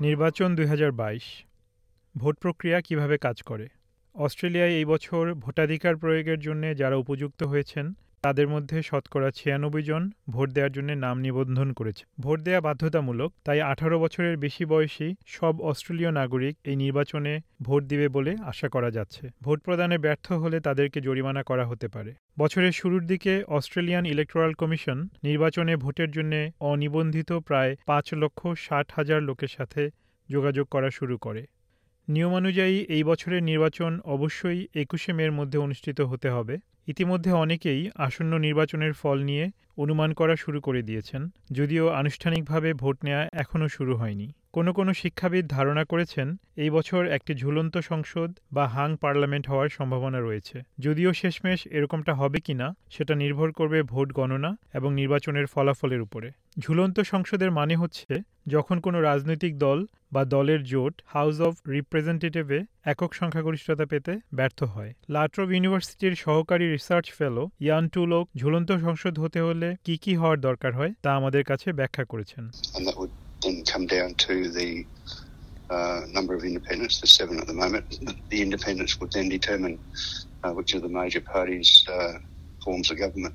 নির্বাচন দু হাজার বাইশ। ভোট প্রক্রিয়া কীভাবে কাজ করে? অস্ট্রেলিয়ায় এই বছর ভোটাধিকার প্রয়োগের জন্য যারা উপযুক্ত হয়েছেন তাদের মধ্যে শতকরা ছিয়ানব্বই জন ভোট দেওয়ার জন্য নাম নিবন্ধন করেছে। ভোট দেওয়া বাধ্যতামূলক, তাই আঠারো বছরের বেশি বয়সী সব অস্ট্রেলীয় নাগরিক এই নির্বাচনে ভোট দিবে বলে আশা করা যাচ্ছে। ভোট প্রদানে ব্যর্থ হলে তাদেরকে জরিমানা করা হতে পারে। বছরের শুরুর দিকে অস্ট্রেলিয়ান ইলেকটোরাল কমিশন নির্বাচনে ভোটের জন্য অনিবন্ধিত প্রায় পাঁচ লক্ষ ষাট হাজার লোকের সাথে যোগাযোগ করা শুরু করে। নিয়মানুযায়ী এই বছরের নির্বাচন অবশ্যই একুশে মের মধ্যে অনুষ্ঠিত হতে হবে। ইতিমধ্যে অনেকেই আসন্ন নির্বাচনের ফল নিয়ে অনুমান করা শুরু করে দিয়েছেন, যদিও আনুষ্ঠানিকভাবে ভোট নেওয়া এখনও শুরু হয়নি। কোনো কোনো শিক্ষাবিদ ধারণা করেছেন, এই বছর একটি ঝুলন্ত সংসদ বা হাং পার্লামেন্ট হওয়ার সম্ভাবনা রয়েছে। যদিও শেষমেশ এরকমটা হবে কিনা, সেটা নির্ভর করবে ভোট গণনা এবং নির্বাচনের ফলাফলের উপরে। ঝুলন্ত সংসদের মানে হচ্ছে যখন কোনো রাজনৈতিক দল বা দলের জোট হাউস অফ রিপ্রেজেন্টেটিভে একক সংখ্যাগরিষ্ঠতা পেতে ব্যর্থ হয়। লাট্রভ ইউনিভার্সিটির সহকারী রিসার্চ ফেলো ইয়ান টুলক ঝুলন্ত সংসদ হতে হলে কি কি হওয়ার দরকার হয় তা আমাদের কাছে ব্যাখ্যা করেছেন। Uh, which are the major parties uh, forms of government.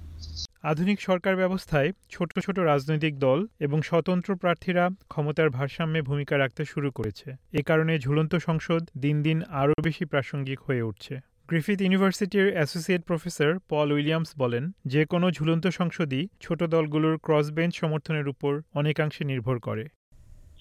আধুনিক সরকার ব্যবস্থায় ছোট ছোট রাজনৈতিক দল এবং স্বতন্ত্র প্রার্থীরা ক্ষমতার ভারসাম্যে ভূমিকা রাখতে শুরু করেছে। এ কারণে ঝুলন্ত সংসদ দিন দিন আরও বেশি প্রাসঙ্গিক হয়ে উঠছে। গ্রিফিথ ইউনিভার্সিটির অ্যাসোসিয়েট প্রফেসর পল উইলিয়ামস বলেন যে কোনো ঝুলন্ত সংসদই ছোট দলগুলোর ক্রস বেঞ্চ সমর্থনের উপর অনেকাংশে নির্ভর করে।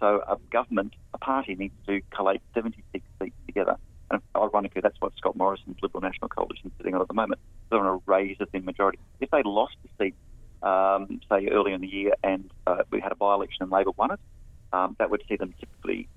So a government, a party needs to collate 76 seats together. And ironically, that's what Scott Morrison's Liberal National Coalition is sitting on at the moment. They're on a raise a thin majority. If they lost the seat, um, say early in the year, and uh, we had a by-election and Labor won it, um, that would see them typically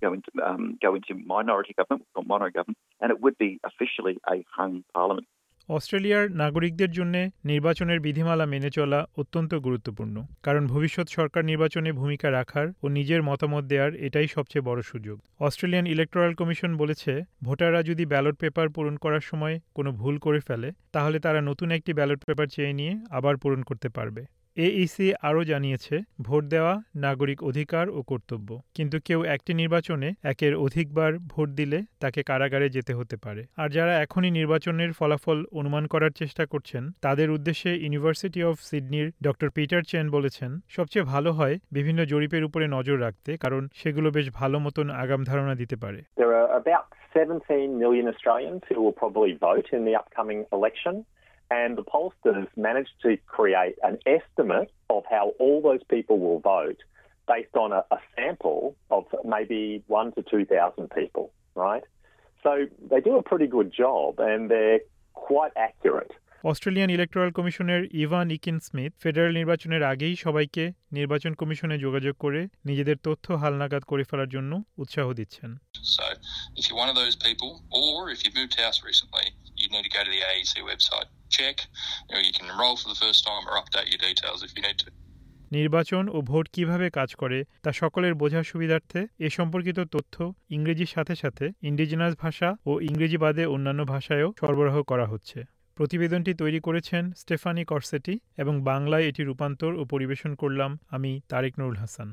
go into um, go into minority government or mono government, and it would be officially a hung parliament. অস্ট্রেলিয়ার নাগরিকদের জন্য নির্বাচনের বিধিমালা মেনে চলা অত্যন্ত গুরুত্বপূর্ণ, কারণ ভবিষ্যৎ সরকার নির্বাচনে ভূমিকা রাখার ও নিজের মতামত দেওয়ার এটাই সবচেয়ে বড় সুযোগ। অস্ট্রেলিয়ান ইলেকটোরাল কমিশন বলেছে, ভোটাররা যদি ব্যালট পেপার পূরণ করার সময় কোনো ভুল করে ফেলে, তাহলে তারা নতুন একটি ব্যালট পেপার চেয়ে নিয়ে আবার পূরণ করতে পারবে। এইসি আরও জানিয়েছে, ভোট দেওয়া নাগরিক অধিকার ও কর্তব্য। কিন্তু কেউ একটি নির্বাচনে একের অধিকবার ভোট দিলে তাকে কারাগারে যেতে হতে পারে। আর যারা এখনই নির্বাচনের ফলাফল অনুমান করার চেষ্টা করছেন, তাদের উদ্দেশ্যে ইউনিভার্সিটি অফ সিডনির ডক্টর পিটার চেন বলেছেন, সবচেয়ে ভালো হয় বিভিন্ন জরিপের উপরে নজর রাখতে, কারণ সেগুলো বেশ ভালো মতন আগাম ধারণা দিতে পারে। There are about 17 million Australians who will probably vote in the upcoming election. And the pollsters managed to create an estimate of how all those people will vote based on a, a sample of maybe one to 2,000 people, right? So they do a pretty good job and they're quite accurate. Australian Electoral কমিশনের Evan Ekin Smith federal নির্বাচনের আগেই সবাইকে নির্বাচন কমিশনে যোগাযোগ করে নিজেদের তথ্য হালনাগাদ করে ফেলার জন্য উৎসাহ দিচ্ছেন So if you're one of those people, or if you've moved house recently, you need to go to the AEC website, check, know, you can enrol for the first time or update your details if you need to. নির্বাচন ও vote কীভাবে কাজ করে তা সকলের বোঝার সুবিধার্থে এ সম্পর্কিত তথ্য ইংরেজির সাথে সাথে ইন্ডিজিনাস ভাষা ও ইংরেজি বাদে অন্যান্য ভাষায়ও সরবরাহ করা হচ্ছে। প্রতিবেদনটি তৈরি করেছেন স্টেফানি করসেটি এবং বাংলায় এটি রূপান্তর ও পরিবেশন করলাম আমি তারেক নুরুল হাসান।